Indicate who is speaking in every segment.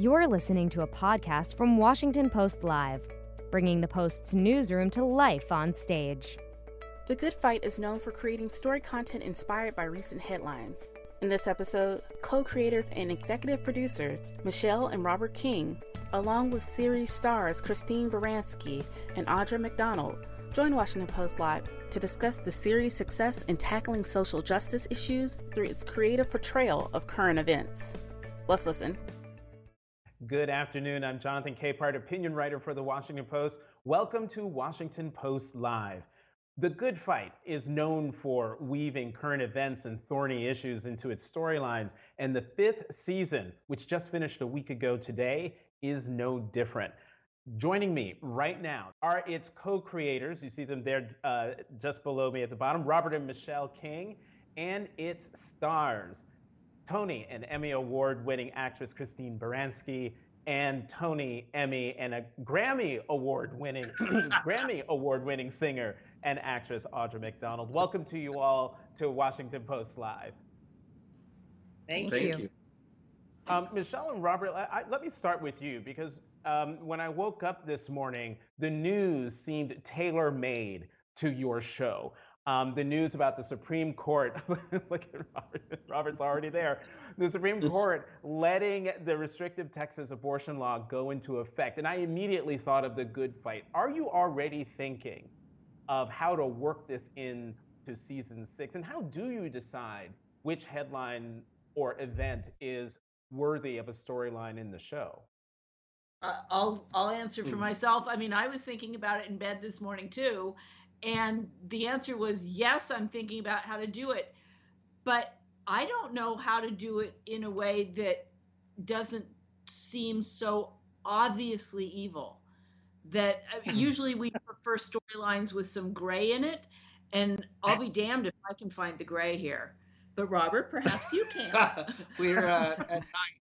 Speaker 1: You're listening to a podcast from Washington Post Live, bringing the Post's newsroom to life on stage.
Speaker 2: The Good Fight is known for creating story content inspired by recent headlines. In this episode, co creators and executive producers Michelle and Robert King, along with series stars Christine Baranski and Audra McDonald, join Washington Post Live to discuss the series' success in tackling social justice issues through its creative portrayal of current events. Let's listen.
Speaker 3: Good afternoon. I'm Jonathan Capehart, opinion writer for the Washington Post. Welcome to Washington Post Live. The Good Fight is known for weaving current events and thorny issues into its storylines, and the fifth season, which just finished a week ago today, is no different. Joining me right now are its co creators. You see them there uh, just below me at the bottom Robert and Michelle King, and its stars Tony and Emmy Award winning actress Christine Baranski, and Tony, Emmy, and a Grammy Award winning Grammy Award winning singer and actress Audra McDonald. Welcome to you all to Washington Post Live.
Speaker 4: Thank,
Speaker 5: Thank
Speaker 4: you.
Speaker 5: you.
Speaker 3: Um, Michelle and Robert, I, I, let me start with you because um, when I woke up this morning, the news seemed tailor made to your show. Um, the news about the Supreme Court, look at Robert, Robert's already there. The Supreme Court letting the restrictive Texas abortion law go into effect. And I immediately thought of the good fight. Are you already thinking of how to work this into season six? And how do you decide which headline or event is worthy of a storyline in the show?
Speaker 4: Uh, I'll I'll answer for myself. I mean, I was thinking about it in bed this morning too, and the answer was yes. I'm thinking about how to do it, but I don't know how to do it in a way that doesn't seem so obviously evil. That uh, usually we prefer storylines with some gray in it, and I'll be damned if I can find the gray here. But Robert, perhaps you can.
Speaker 5: We're uh, at night.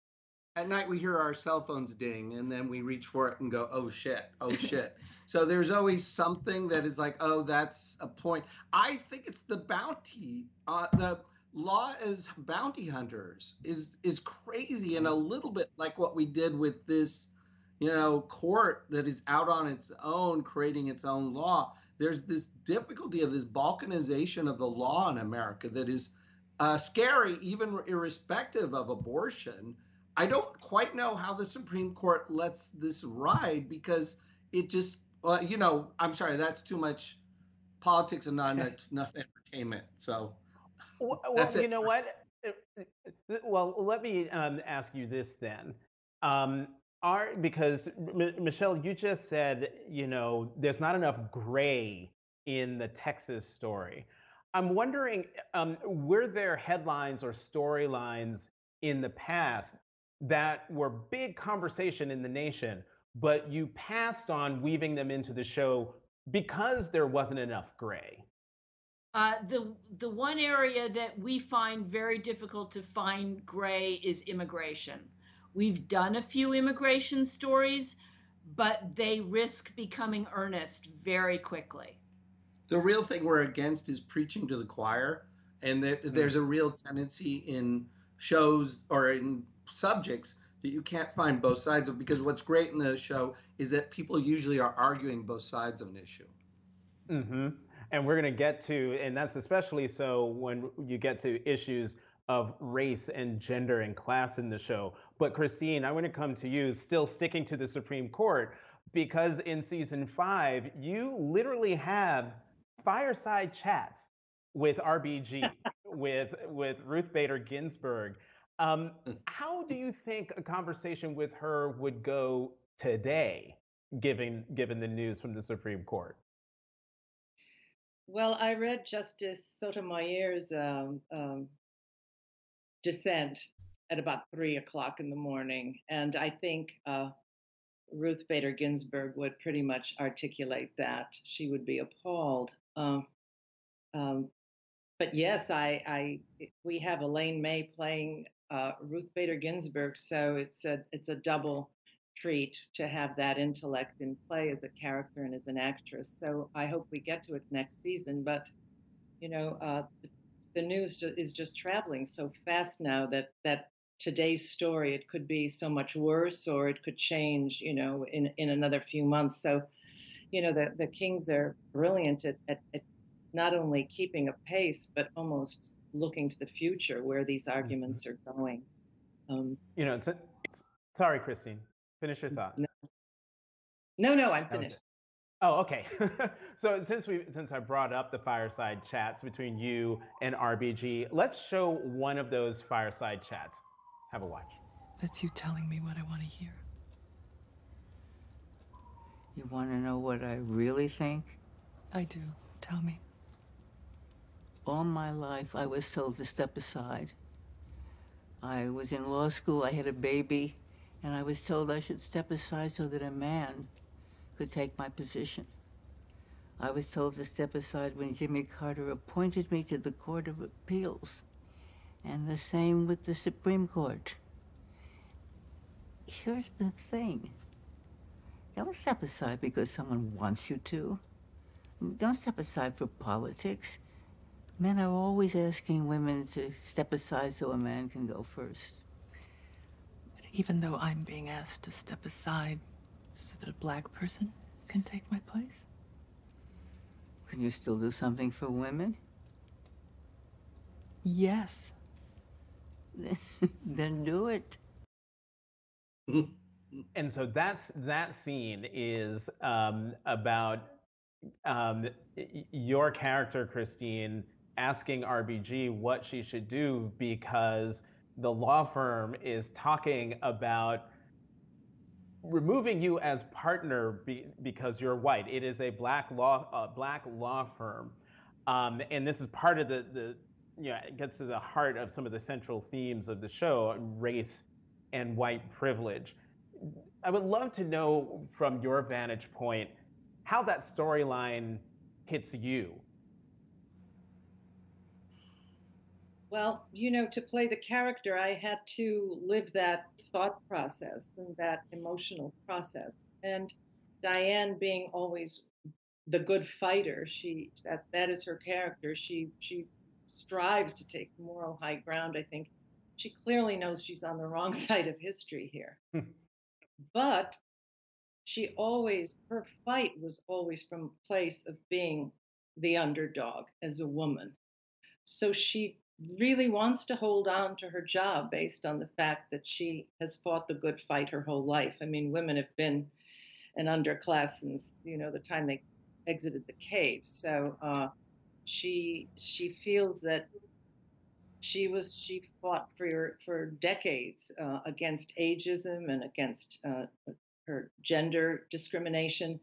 Speaker 5: At night, we hear our cell phones ding, and then we reach for it and go, "Oh shit! Oh shit!" so there's always something that is like, "Oh, that's a point." I think it's the bounty. Uh, the law as bounty hunters is is crazy and a little bit like what we did with this, you know, court that is out on its own, creating its own law. There's this difficulty of this balkanization of the law in America that is uh, scary, even irrespective of abortion. I don't quite know how the Supreme Court lets this ride because it just, well, you know, I'm sorry, that's too much politics and not enough entertainment. So,
Speaker 3: well, you know what? Well, let me um, ask you this then. Um, are because M- Michelle, you just said, you know, there's not enough gray in the Texas story. I'm wondering, um, were there headlines or storylines in the past that were big conversation in the nation, but you passed on weaving them into the show because there wasn't enough gray?
Speaker 4: Uh, the the one area that we find very difficult to find gray is immigration. We've done a few immigration stories, but they risk becoming earnest very quickly.
Speaker 5: the real thing we're against is preaching to the choir. And there, there's a real tendency in shows or in subjects that you can't find both sides of because what's great in the show is that people usually are arguing both sides of an issue.
Speaker 3: Mm-hmm. And we're going to get to, and that's especially so when you get to issues of race and gender and class in the show. But Christine, I want to come to you, still sticking to the Supreme Court, because in season five, you literally have fireside chats with RBG, with with Ruth Bader Ginsburg. Um, how do you think a conversation with her would go today, given given the news from the Supreme Court?
Speaker 6: Well, I read Justice Sotomayor's um, um, dissent at about three o'clock in the morning, and I think uh, Ruth Bader Ginsburg would pretty much articulate that. She would be appalled. Um, um, but yes, I, I we have Elaine May playing uh, Ruth Bader Ginsburg, so it's a it's a double treat to have that intellect in play as a character and as an actress. So I hope we get to it next season. But you know, uh, the, the news is just traveling so fast now that that today's story. It could be so much worse, or it could change, you know, in in another few months. So, you know, the the Kings are brilliant at, at, at not only keeping a pace, but almost looking to the future where these mm-hmm. arguments are going.
Speaker 3: Um, you know, it's, a, it's, sorry, Christine. Finish your thought.
Speaker 6: No, no, no I'm finished.
Speaker 3: Oh, okay. so since we since I brought up the fireside chats between you and RBG, let's show one of those fireside chats. Have a watch.
Speaker 7: That's you telling me what I want to hear.
Speaker 8: You want to know what I really think?
Speaker 7: I do. Tell me.
Speaker 8: All my life, I was told to step aside. I was in law school, I had a baby, and I was told I should step aside so that a man could take my position. I was told to step aside when Jimmy Carter appointed me to the Court of Appeals, and the same with the Supreme Court. Here's the thing don't step aside because someone wants you to. Don't step aside for politics. Men are always asking women to step aside so a man can go first.
Speaker 7: But even though I'm being asked to step aside, so that a black person can take my place?
Speaker 8: Can you still do something for women?
Speaker 7: Yes.
Speaker 8: then do it.
Speaker 3: and so that's that scene is um, about um, your character, Christine, asking RBG what she should do because the law firm is talking about removing you as partner be, because you're white. It is a black law black law firm, um, and this is part of the the you know it gets to the heart of some of the central themes of the show: race and white privilege. I would love to know from your vantage point how that storyline hits you.
Speaker 6: Well, you know, to play the character, I had to live that thought process and that emotional process. And Diane being always the good fighter, she that that is her character. She she strives to take moral high ground. I think she clearly knows she's on the wrong side of history here. Hmm. but she always her fight was always from a place of being the underdog as a woman. So she really wants to hold on to her job based on the fact that she has fought the good fight her whole life. I mean, women have been an underclass since you know the time they exited the cave. So uh, she she feels that she was she fought for for decades uh, against ageism and against uh, her gender discrimination.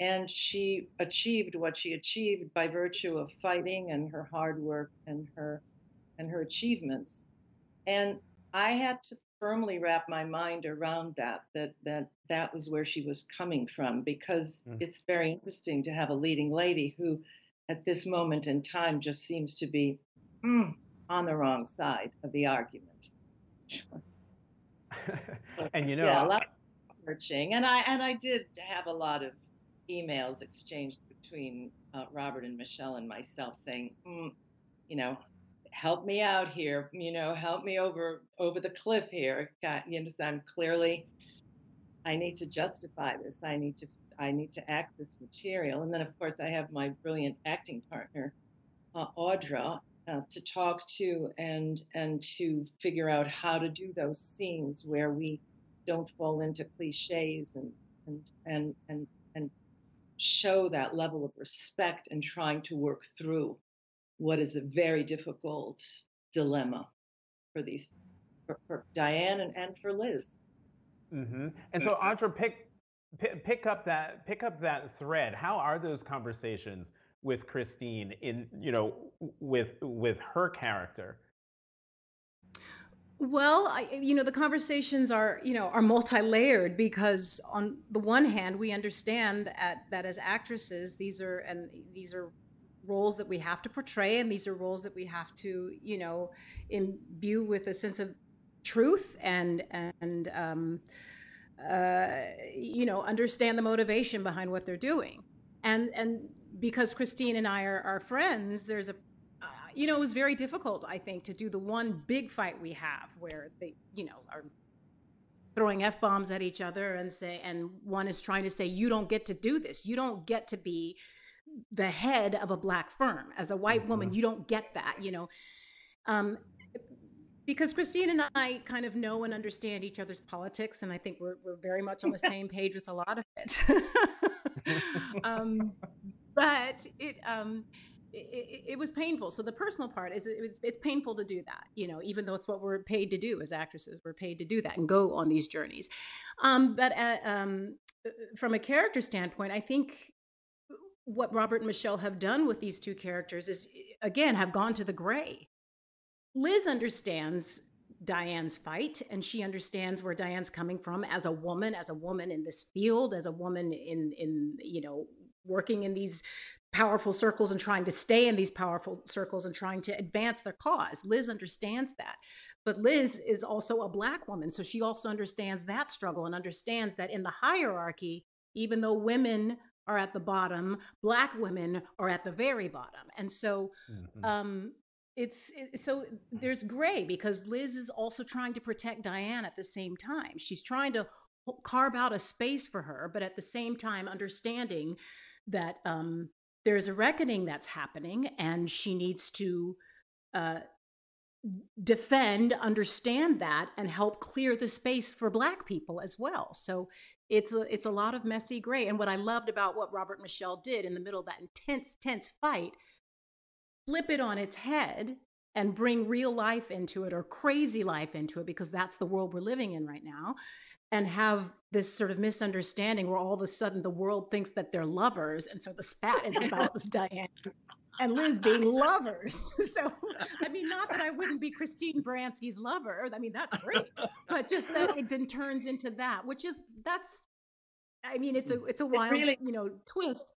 Speaker 6: And she achieved what she achieved by virtue of fighting and her hard work and her and her achievements. And I had to firmly wrap my mind around that, that that that was where she was coming from, because mm. it's very interesting to have a leading lady who, at this moment in time, just seems to be mm, on the wrong side of the argument.
Speaker 3: and you know,
Speaker 6: yeah, a lot of searching, and I and I did have a lot of emails exchanged between uh, Robert and Michelle and myself saying, mm, you know, help me out here, you know, help me over over the cliff here. You understand? Clearly, I need to justify this. I need to I need to act this material. And then, of course, I have my brilliant acting partner, uh, Audra, uh, to talk to and and to figure out how to do those scenes where we don't fall into cliches and and and and and show that level of respect and trying to work through what is a very difficult dilemma for these for, for Diane and, and for Liz.
Speaker 3: Mm-hmm. And so, Audra, pick, pick pick up that pick up that thread. How are those conversations with Christine in you know with with her character?
Speaker 9: Well, I, you know, the conversations are, you know, are multi-layered because on the one hand, we understand that that as actresses, these are and these are roles that we have to portray and these are roles that we have to you know imbue with a sense of truth and and um, uh, you know understand the motivation behind what they're doing and and because christine and i are, are friends there's a you know, it was very difficult, I think, to do the one big fight we have where they, you know, are throwing f bombs at each other and say, and one is trying to say, you don't get to do this. You don't get to be the head of a black firm as a white mm-hmm. woman. You don't get that, you know. Um, because Christine and I kind of know and understand each other's politics, and I think we're we're very much on the same page with a lot of it. um, but it um, it, it, was painful. So the personal part is it's, it's painful to do that, you know, even though it's what we're paid to do as actresses. We're paid to do that and go on these journeys. Um, but uh, um, from a character standpoint, I think what Robert and Michelle have done with these two characters is, again, have gone to the gray. Liz understands Diane's fight and she understands where Diane's coming from as a woman, as a woman in this field, as a woman in in you know working in these powerful circles and trying to stay in these powerful circles and trying to advance their cause. Liz understands that. But Liz is also a Black woman. So she also understands that struggle and understands that in the hierarchy, even though women are at the bottom, Black women are at the very bottom. And so, mm-hmm. um, it's it, so there's gray because Liz is also trying to protect Diane at the same time. She's trying to carve out a space for her, but at the same time understanding that um, there's a reckoning that's happening and she needs to uh, defend understand that and help clear the space for black people as well so it's a it's a lot of messy gray. And what i loved about what robert michelle did in the middle of that intense tense fight flip it on its head and bring real life into it or crazy life into it because that's the world we're living in right now and have this sort of misunderstanding where all of a sudden the world thinks that they're lovers. And so the spat is about diane and liz being lovers. So i mean not that i wouldn't be christine baranski's lover. I mean that's great but just that it then turns into that which is that's i mean it's a it's a wild really, you know twist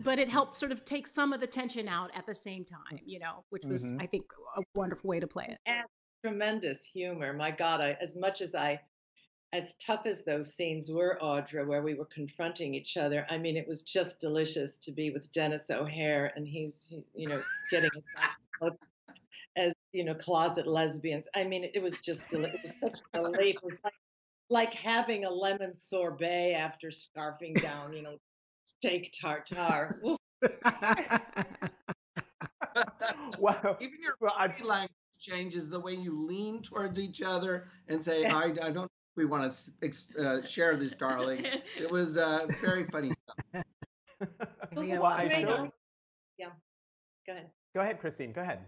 Speaker 9: but it helped sort of take some of the tension out at the same time you know which was mm-hmm. i think a wonderful way to play it.
Speaker 6: And tremendous humor. My god I, as much as i as tough as those scenes were, Audra, where we were confronting each other, I mean, it was just delicious to be with Denis O'Hare, and he's, he's you know, getting as you know, closet lesbians. I mean, it was just it was such a relief. It was like like having a lemon sorbet after scarfing down, you know, steak tartare.
Speaker 5: wow! Even your body language changes the way you lean towards each other and say, eh. "I, I don't we want to uh, share this, darling. it was uh, very funny stuff.
Speaker 6: well, I yeah, go ahead.
Speaker 3: Go ahead, Christine. Go ahead.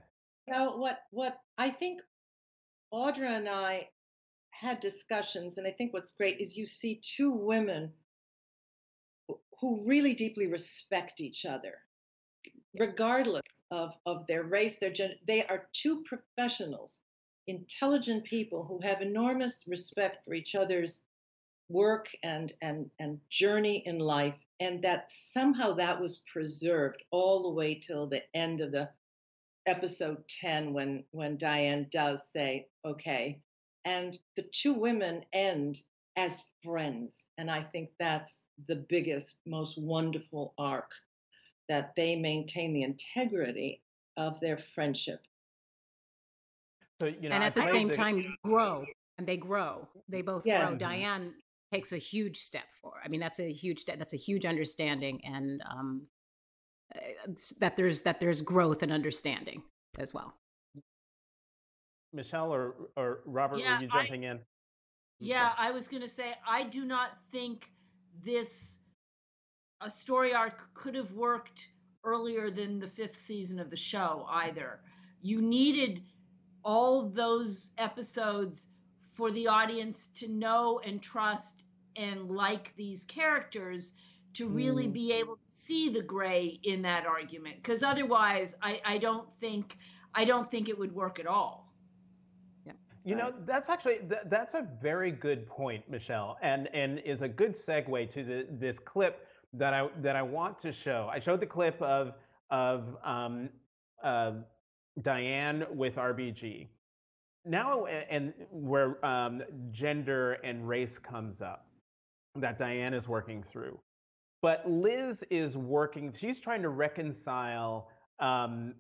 Speaker 6: Well, what what I think Audra and I had discussions, and I think what's great is you see two women who really deeply respect each other, regardless of, of their race, their gender. They are two professionals intelligent people who have enormous respect for each other's work and and and journey in life and that somehow that was preserved all the way till the end of the episode 10 when when Diane does say okay and the two women end as friends and i think that's the biggest most wonderful arc that they maintain the integrity of their friendship
Speaker 9: so, you know, and at the same time, grow and they grow. They both yes. grow. Diane takes a huge step forward. I mean, that's a huge step. That's a huge understanding, and um, eh, that there's that there's growth and understanding as well.
Speaker 3: Michelle or or Robert, yeah, were you jumping
Speaker 4: I,
Speaker 3: in?
Speaker 4: Yeah, I was going to say I do not think this a story arc could have worked earlier than the fifth season of the show either. You needed all those episodes for the audience to know and trust and like these characters to really mm. be able to see the gray in that argument. Because otherwise I, I don't think i don't think it would work at all.
Speaker 3: Yeah. You know that's actually th- that's a very good point michelle and and is a good segue to the, this clip that i that i want to show. I showed the clip of of um, uh, Diane with RBG. Now, and where um, gender and race comes up, that Diane is working through. But Liz is working, she's trying to reconcile um,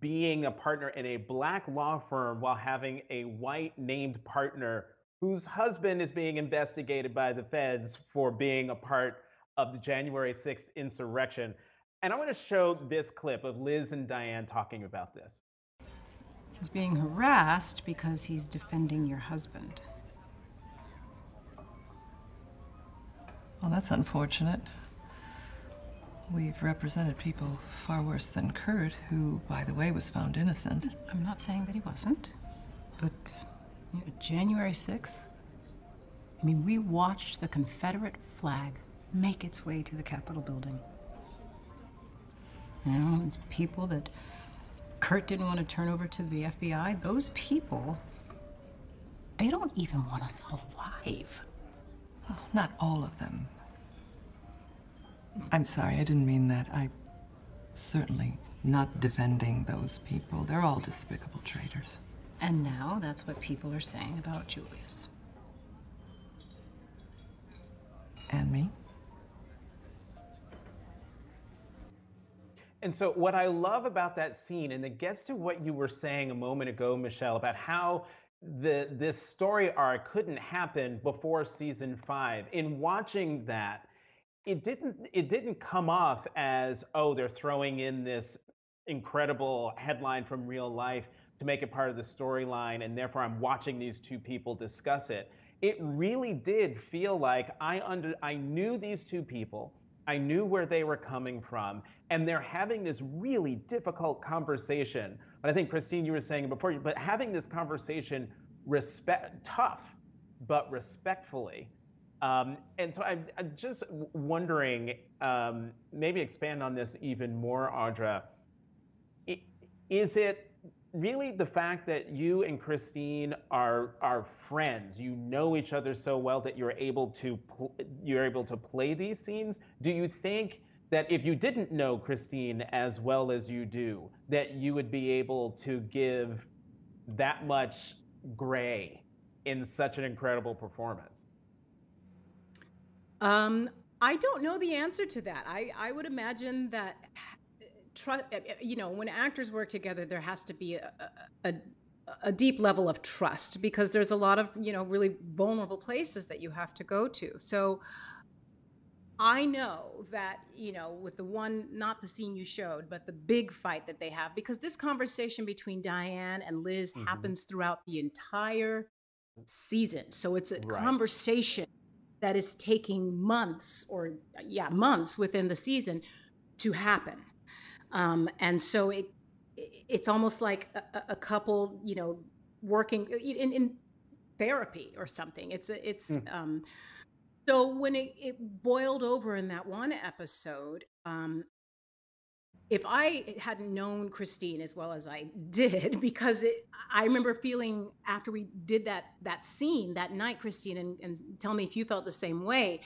Speaker 3: being a partner in a black law firm while having a white named partner whose husband is being investigated by the feds for being a part of the January 6th insurrection. And I want to show this clip of Liz and Diane talking about this.
Speaker 10: He's being harassed because he's defending your husband.
Speaker 7: Well, that's unfortunate. We've represented people far worse than Kurt, who, by the way, was found innocent.
Speaker 10: I'm not saying that he wasn't, but you know, January 6th, I mean, we watched the Confederate flag make its way to the Capitol building. You know, it's people that Kurt didn't want to turn over to the FBI. Those people, they don't even want us alive.
Speaker 7: Well, not all of them. I'm sorry, I didn't mean that. I certainly not defending those people. They're all despicable traitors.
Speaker 10: And now that's what people are saying about Julius.
Speaker 7: And me?
Speaker 3: And so, what I love about that scene, and it gets to what you were saying a moment ago, Michelle, about how the this story arc couldn't happen before season five. In watching that, it didn't it didn't come off as oh they're throwing in this incredible headline from real life to make it part of the storyline, and therefore I'm watching these two people discuss it. It really did feel like I under I knew these two people. I knew where they were coming from, and they're having this really difficult conversation. But I think Christine, you were saying before, but having this conversation respect tough, but respectfully. Um, and so I'm, I'm just wondering, um, maybe expand on this even more, Audra. Is it really the fact that you and Christine are are friends, you know each other so well that you're able to pl- you're able to play these scenes. Do you think that if you didn't know Christine as well as you do, that you would be able to give that much gray in such an incredible performance?
Speaker 9: Um, I don't know the answer to that. I, I would imagine that eh, you know when actors work together there has to be a, a, a deep level of trust because there's a lot of you know really vulnerable places that you have to go to so i know that you know with the one not the scene you showed but the big fight that they have because this conversation between diane and liz mm-hmm. happens throughout the entire season so it's a right. conversation that is taking months or yeah months within the season to happen um, and so it it's almost like a, a, couple, you know, working in, in therapy or something. It's a, it's mm. um, so when it, it boiled over in that one episode, um, if I hadn't known Christine as well as I did, because it, I remember feeling after we did that that scene that night, Christine, and, and tell me if you felt the same way.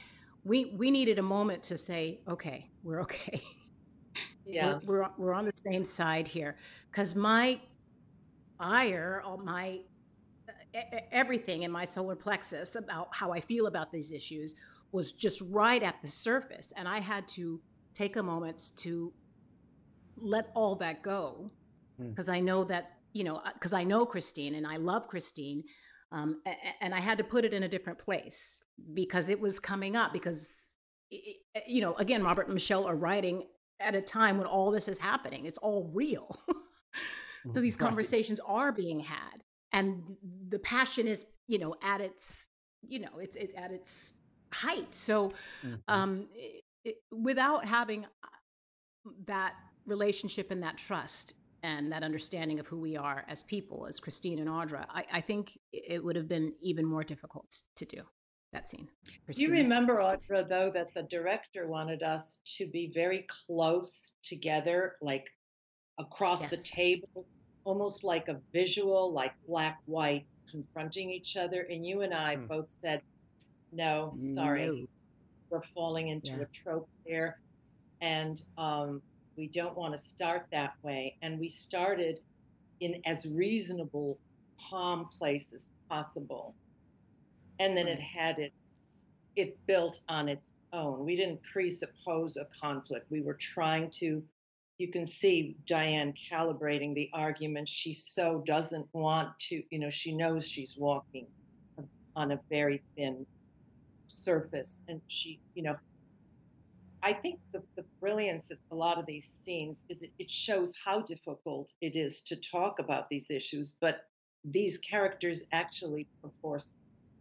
Speaker 9: We we needed a moment to say, okay, we're okay.
Speaker 6: Yeah.
Speaker 9: We're, we're, we're on the same side here. Because my ire, all my everything in my solar plexus about how I feel about these issues was just right at the surface. And I had to take a moment to let all that go because mm. I know that, you know, because uh, I know Christine and I love Christine. Um, and I had to put it in a different place because it was coming up because, you know, again, Robert and Michelle are writing at a time when all this is happening. It's all real. so these conversations are being had and the passion is, you know, at its, you know, it's it's at its height. So mm-hmm. um it, it, without having uh, that relationship and that trust and that understanding of who we are as people, as Christine and Audra, I, I think it would have been even more difficult to do that scene.
Speaker 6: Do you remember, Audra, though, that the director wanted us to be very close together, like across yes. the table, almost like a visual, like black white, confronting each other? And you and I mm. both said, no, sorry, no. we're falling into yeah. a trope there. And um, we don't want to start that way. And we started in as reasonable, calm place as possible and then it had its it built on its own. We didn't presuppose a conflict. We were trying to you can see Diane calibrating the argument. She so doesn't want to, you know, she knows she's walking on a very thin surface. And she, you know, I think the, the brilliance of a lot of these scenes is it, it shows how difficult it is to talk about these issues, but these characters actually, perforce,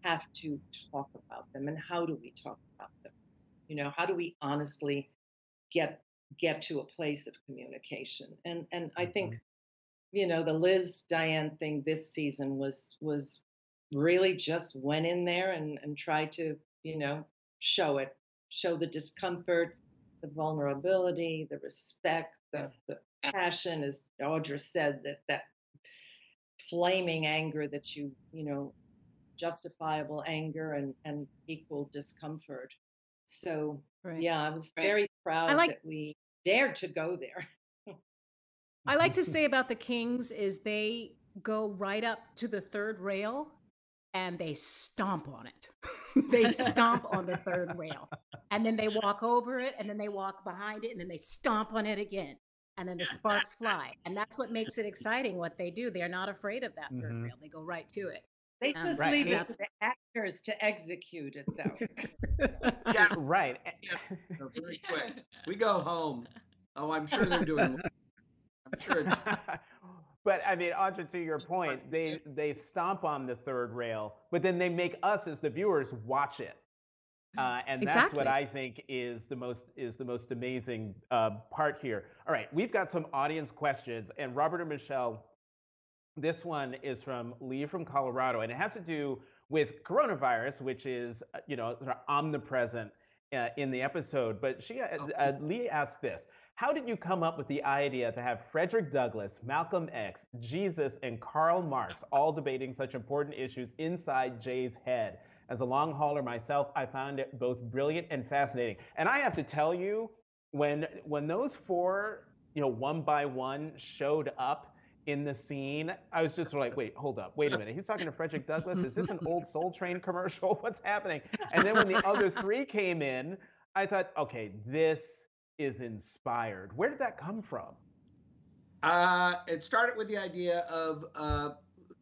Speaker 6: have to talk about them. And how do we talk about them? You know, how do we honestly get get to a place of communication? And and I think, mm-hmm. you know, the Liz Diane thing this season was was really just went in there and, and tried to, you know, show it, show the discomfort, the vulnerability, the respect, the, the passion, as Audra said, that that flaming anger that you, you know, justifiable anger and, and equal discomfort. So right. yeah, I was very proud like, that we dared to go there.
Speaker 9: I like to say about the Kings is they go right up to the third rail and they stomp on it. they stomp on the third rail. And then they walk over it and then they walk behind it and then they stomp on it again. And then the sparks fly. And that's what makes it exciting what they do. They're not afraid of that 3rd mm-hmm. rail. They go right to it.
Speaker 6: They just right. leave it to the actors to execute it though.
Speaker 3: yeah, right.
Speaker 5: Yeah, very quick. We go home. Oh, I'm sure they're doing I'm sure it's
Speaker 3: but I mean, Audra, to your point, they they stomp on the third rail, but then they make us as the viewers watch it, uh, and exactly. that's what I think is the most is the most amazing uh, part here. All right, we've got some audience questions, and Robert and Michelle, this one is from Lee from Colorado, and it has to do with coronavirus, which is uh, you know sort of omnipresent uh, in the episode. But she uh, uh, Lee asked this. How did you come up with the idea to have Frederick Douglass, Malcolm X, Jesus, and Karl Marx all debating such important issues inside Jay's head? As a long hauler myself, I found it both brilliant and fascinating. And I have to tell you, when when those four, you know, one by one showed up in the scene, I was just like, wait, hold up, wait a minute. He's talking to Frederick Douglass. Is this an old Soul Train commercial? What's happening? And then when the other three came in, I thought, okay, this is inspired. Where did that come from?
Speaker 5: Uh, it started with the idea of uh,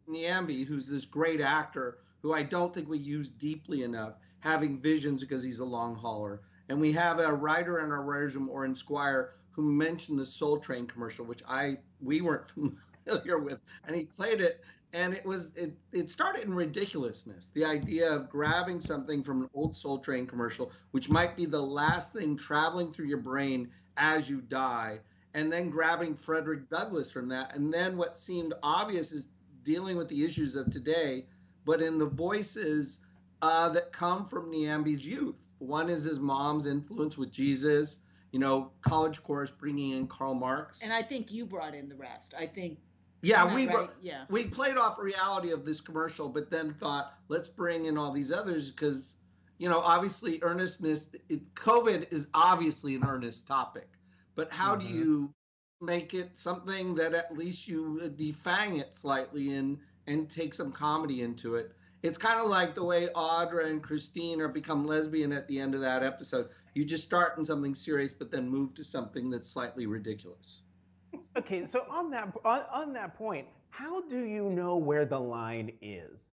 Speaker 5: Nyambi, who's this great actor who I don't think we use deeply enough, having visions because he's a long hauler. And we have a writer in our writers room, Aurin Squire, who mentioned the Soul Train commercial, which I we weren't familiar with, and he played it and it was it, it started in ridiculousness. The idea of grabbing something from an old soul train commercial which might be the last thing traveling through your brain as you die and then grabbing frederick douglass from that and then what seemed obvious is dealing with the issues of today but in the voices uh, that come from Nyambi's youth. One is his mom's influence with jesus you know college course bringing in karl marx.
Speaker 4: And i think you brought in the rest. I think
Speaker 5: yeah, we right? were. Yeah, we played off reality of this commercial, but then thought let's bring in all these others because, you know, obviously earnestness. It, COVID is obviously an earnest topic, but how mm-hmm. do you make it something that at least you uh, defang it slightly and and take some comedy into it? It's kind of like the way Audra and Christine are become lesbian at the end of that episode. You just start in something serious, but then move to something that's slightly ridiculous.
Speaker 3: Okay, so on that on, on that point, how do you know where the line is?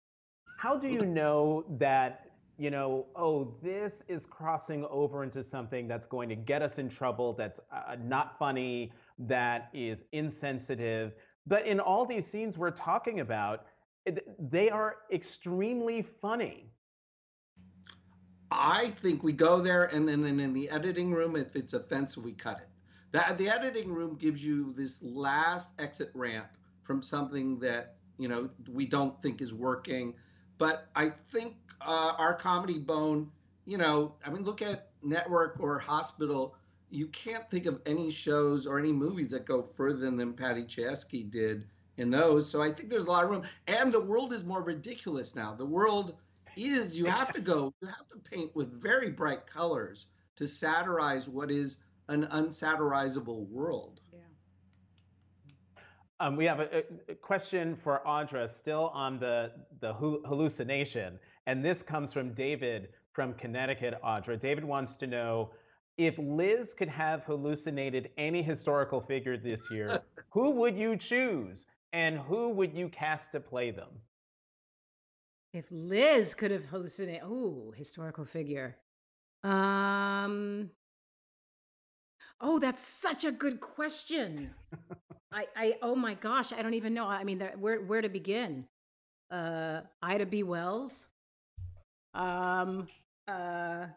Speaker 3: How do you know that you know, oh, this is crossing over into something that's going to get us in trouble, that's uh, not funny, that is insensitive. But in all these scenes we're talking about, they are extremely funny.
Speaker 5: I think we go there, and then in the editing room, if it's offensive, we cut it. That the editing room gives you this last exit ramp from something that you know we don't think is working. But I think uh, our comedy bone, you know, I mean, look at Network or Hospital. You can't think of any shows or any movies that go further than Paddy Chayefsky did in those. So I think there's a lot of room. And the world is more ridiculous now. The world is you have to go, you have to paint with very bright colors to satirize what is an unsatirizable world.
Speaker 3: Yeah. Um, we have a, a, question for Audra still on the, the hallucination. And this comes from David from Connecticut, Audra. David wants to know if Liz could have hallucinated any historical figure this year, who would you choose and who would you cast to play them?
Speaker 9: If Liz could have hallucinated, ooh, historical figure. Um. Oh, that's such a good question. I, I, oh my gosh, I don't even know. I mean, there- where, where to begin? Uh, Ida B. Wells. Um. Uh.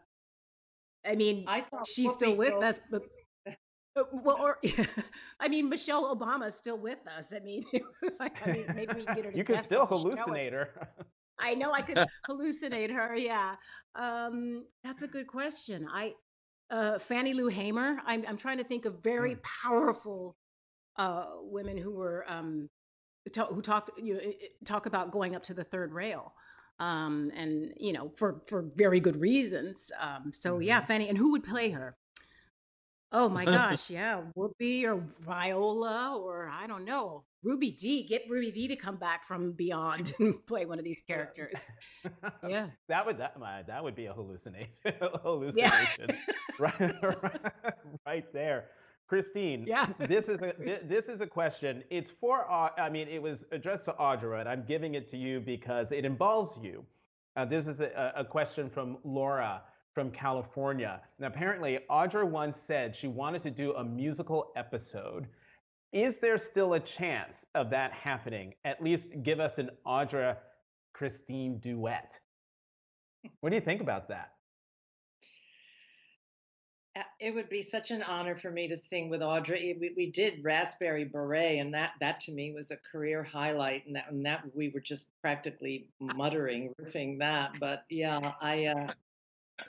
Speaker 9: I mean,
Speaker 6: I thought
Speaker 9: she's still with
Speaker 6: Gold-
Speaker 9: us, but. Well, or I mean, Michelle Obama's still with us. I mean, I mean, maybe we can get her. To
Speaker 3: You could still
Speaker 9: on the show at
Speaker 3: hallucinate her.
Speaker 9: I know I could hallucinate her. Yeah, um, that's a good question. I, uh, Fannie Lou Hamer. I'm I'm trying to think of very
Speaker 3: Mm.
Speaker 9: powerful uh, women who were um, to, who talked you know, talk about going up to the third rail, um, and you know for for very good reasons. Um, so yeah,
Speaker 3: Mhm.
Speaker 9: Fannie. And who would play her? Oh my gosh, yeah, Whoopi or Viola or I don't know, Ruby Dee. Get Ruby Dee to come back from beyond and play one of these characters. Yeah.
Speaker 3: That would that uh, that would be a hallucination. hallucination. right, right there. Christine,
Speaker 9: Yeah.
Speaker 3: this is a this is a question. It's for I mean, it was addressed to Audra, and I'm giving it to you because it involves you. Uh, this is a, a question from Laura from California. And apparently, Audra once said she wanted to do a musical episode. Is there still a chance of that happening? At least give us an Audra Christine duet. What do you think about that?
Speaker 6: Uh, It would be such an honor for me to sing with Audra. We, we did Raspberry Beret, and that that to me was a career highlight. And that and that we were just practically muttering, riffing that. But yeah, I uh,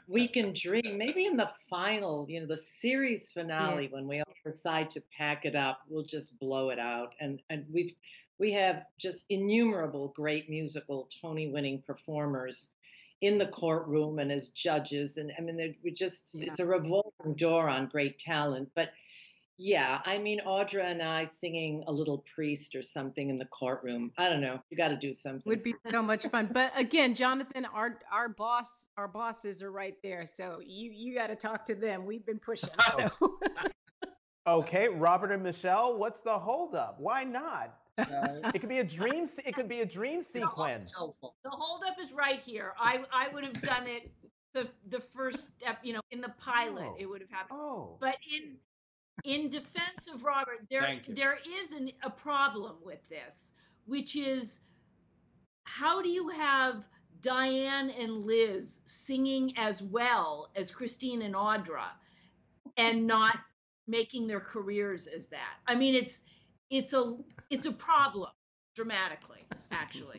Speaker 6: we can dream. Maybe in the final, you know, the series finale, when we all decide to pack it up, we'll just blow it out. And and we've we have just innumerable great musical Tony-winning performers in the courtroom and as judges and i mean we just
Speaker 9: Yeah.
Speaker 6: it's a revolving door on great talent but yeah i mean audra and i singing a little priest or something in the courtroom i don't know you got to do something
Speaker 9: Would be so much fun. But again, Jonathan, our our boss, our bosses are right there. So you you got to talk to them. We've been pushing. So
Speaker 3: Okay, Robert and Michelle, what's the holdup? Why not?
Speaker 5: Uh,
Speaker 3: It could be a dream. se- It could be a dream sequence.
Speaker 4: The holdup is right here. I I would have done it the the first step, you know, in the pilot.
Speaker 3: Oh.
Speaker 4: It would have happened.
Speaker 3: Oh,
Speaker 4: But in in defense of Robert, there there is an, a problem with this, which is how do you have Diane and Liz singing as well as Christine and Audra, and not making their careers as that? I mean, it's it's a it's a problem dramatically, actually.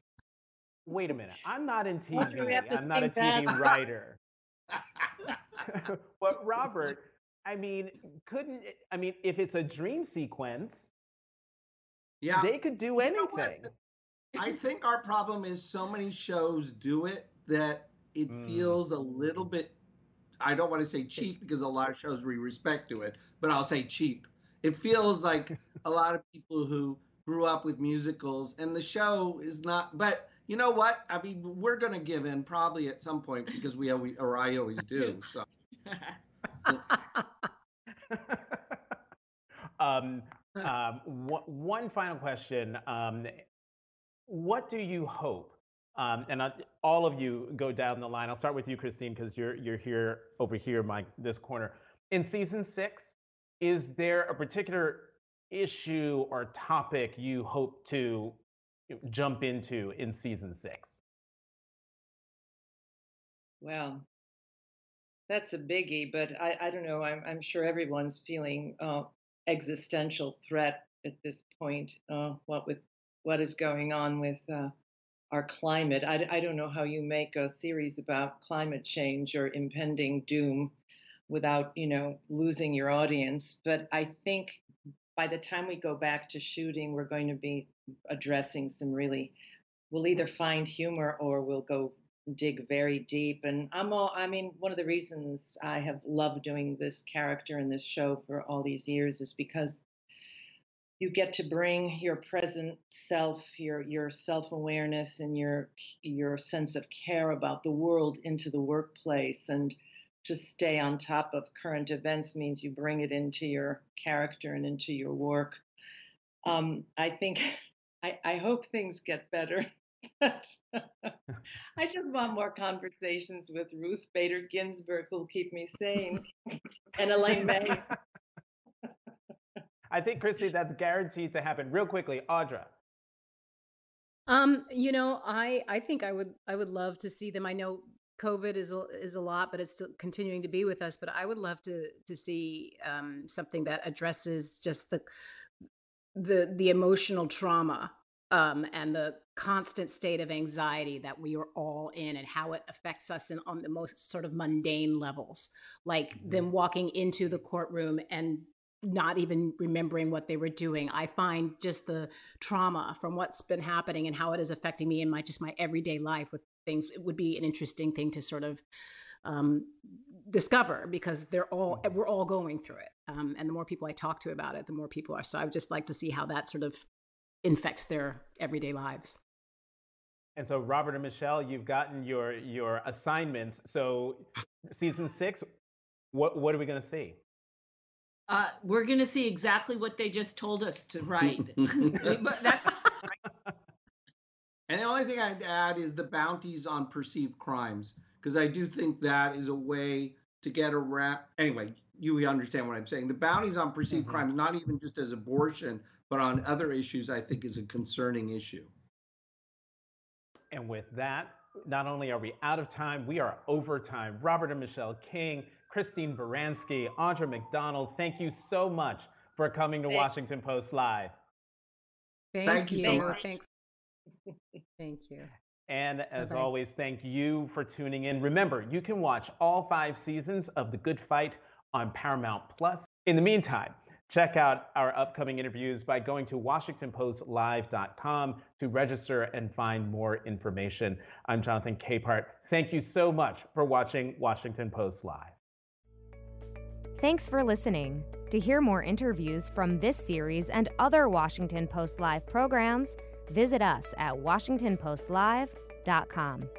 Speaker 3: wait a minute. I'm not in
Speaker 6: Why do we
Speaker 3: TV. I'm not a TV
Speaker 6: that?
Speaker 3: writer. but Robert, I mean, couldn't I mean if it's a dream sequence,
Speaker 5: Yeah.
Speaker 3: they could do
Speaker 5: You know
Speaker 3: anything.
Speaker 5: I think our problem is so many shows do it that it
Speaker 3: Mm.
Speaker 5: feels a little bit. I don't want to say cheap because a lot of shows we respect do it, but I'll say cheap. It feels like a lot of people who grew up with musicals and the show is not. But you know what? I mean, we're going to give in probably at some point because we always, or I always do. So
Speaker 3: um, um, one, one final question. Um, what do you hope? Um, and I, all of you go down the line. I'll start with you, Christine, because you're you're here over here, my this corner. In season six, is there a particular issue or topic you hope to jump into in season six?
Speaker 6: Well, that's a biggie, but I, I don't know. I'm, I'm sure everyone's feeling uh, existential threat at this point. Uh, what with what is going on with uh, our climate? I, I don't know how you make a series about climate change or impending doom without, you know, losing your audience. But I think by the time we go back to shooting, we're going to be addressing some really. We'll either find humor or we'll go dig very deep and i'm all i mean one of the reasons i have loved doing this character in this show for all these years is because you get to bring your present self your your self-awareness and your your sense of care about the world into the workplace and to stay on top of current events means you bring it into your character and into your work. Um, I think, I, I hope things get better. I just want more conversations with Ruth Bader Ginsburg who'll keep me sane and Elaine May.
Speaker 3: I think, Christy, that's guaranteed to happen. Real quickly, Audra.
Speaker 9: Um, you know, I I think I would I would love to see them. I know COVID is a, is a lot, but it's still continuing to be with us. But I would love to to see um, something that addresses just the the the emotional trauma um, and the constant state of anxiety that we are all in and how it affects us in, on the most sort of mundane levels like mm-hmm. them walking into the courtroom and not even remembering what they were doing i find just the trauma from what's been happening and how it is affecting me in my just my everyday life with things it would be an interesting thing to sort of um, discover because they're all mm-hmm. we're all going through it um, and the more people i talk to about it the more people are so i would just like to see how that sort of infects their everyday lives
Speaker 3: and so robert and michelle you've gotten your your assignments so season six what what are we going to see
Speaker 4: uh, we're going to see exactly what they just told us to write. but that's
Speaker 5: and the only thing I'd add is the bounties on perceived crimes, because I do think that is a way to get around. Anyway, you understand what I'm saying. The bounties on perceived mm-hmm. crimes, not even just as abortion, but on other issues, I think is a concerning issue.
Speaker 3: And with that, not only are we out of time, we are over time. Robert and Michelle King, Christine Baranski, Audra McDonald, thank you so much for coming to Thanks. Washington Post Live.
Speaker 9: Thank, thank you so much. Thanks. Thank you.
Speaker 3: And as Bye-bye. always, thank you for tuning in. Remember, you can watch all five seasons of The Good Fight on Paramount Plus. In the meantime, check out our upcoming interviews by going to WashingtonPostLive.com to register and find more information. I'm Jonathan Capehart. Thank you so much for watching Washington Post Live.
Speaker 1: Thanks for listening. To hear more interviews from this series and other Washington Post Live programs, visit us at WashingtonPostLive.com.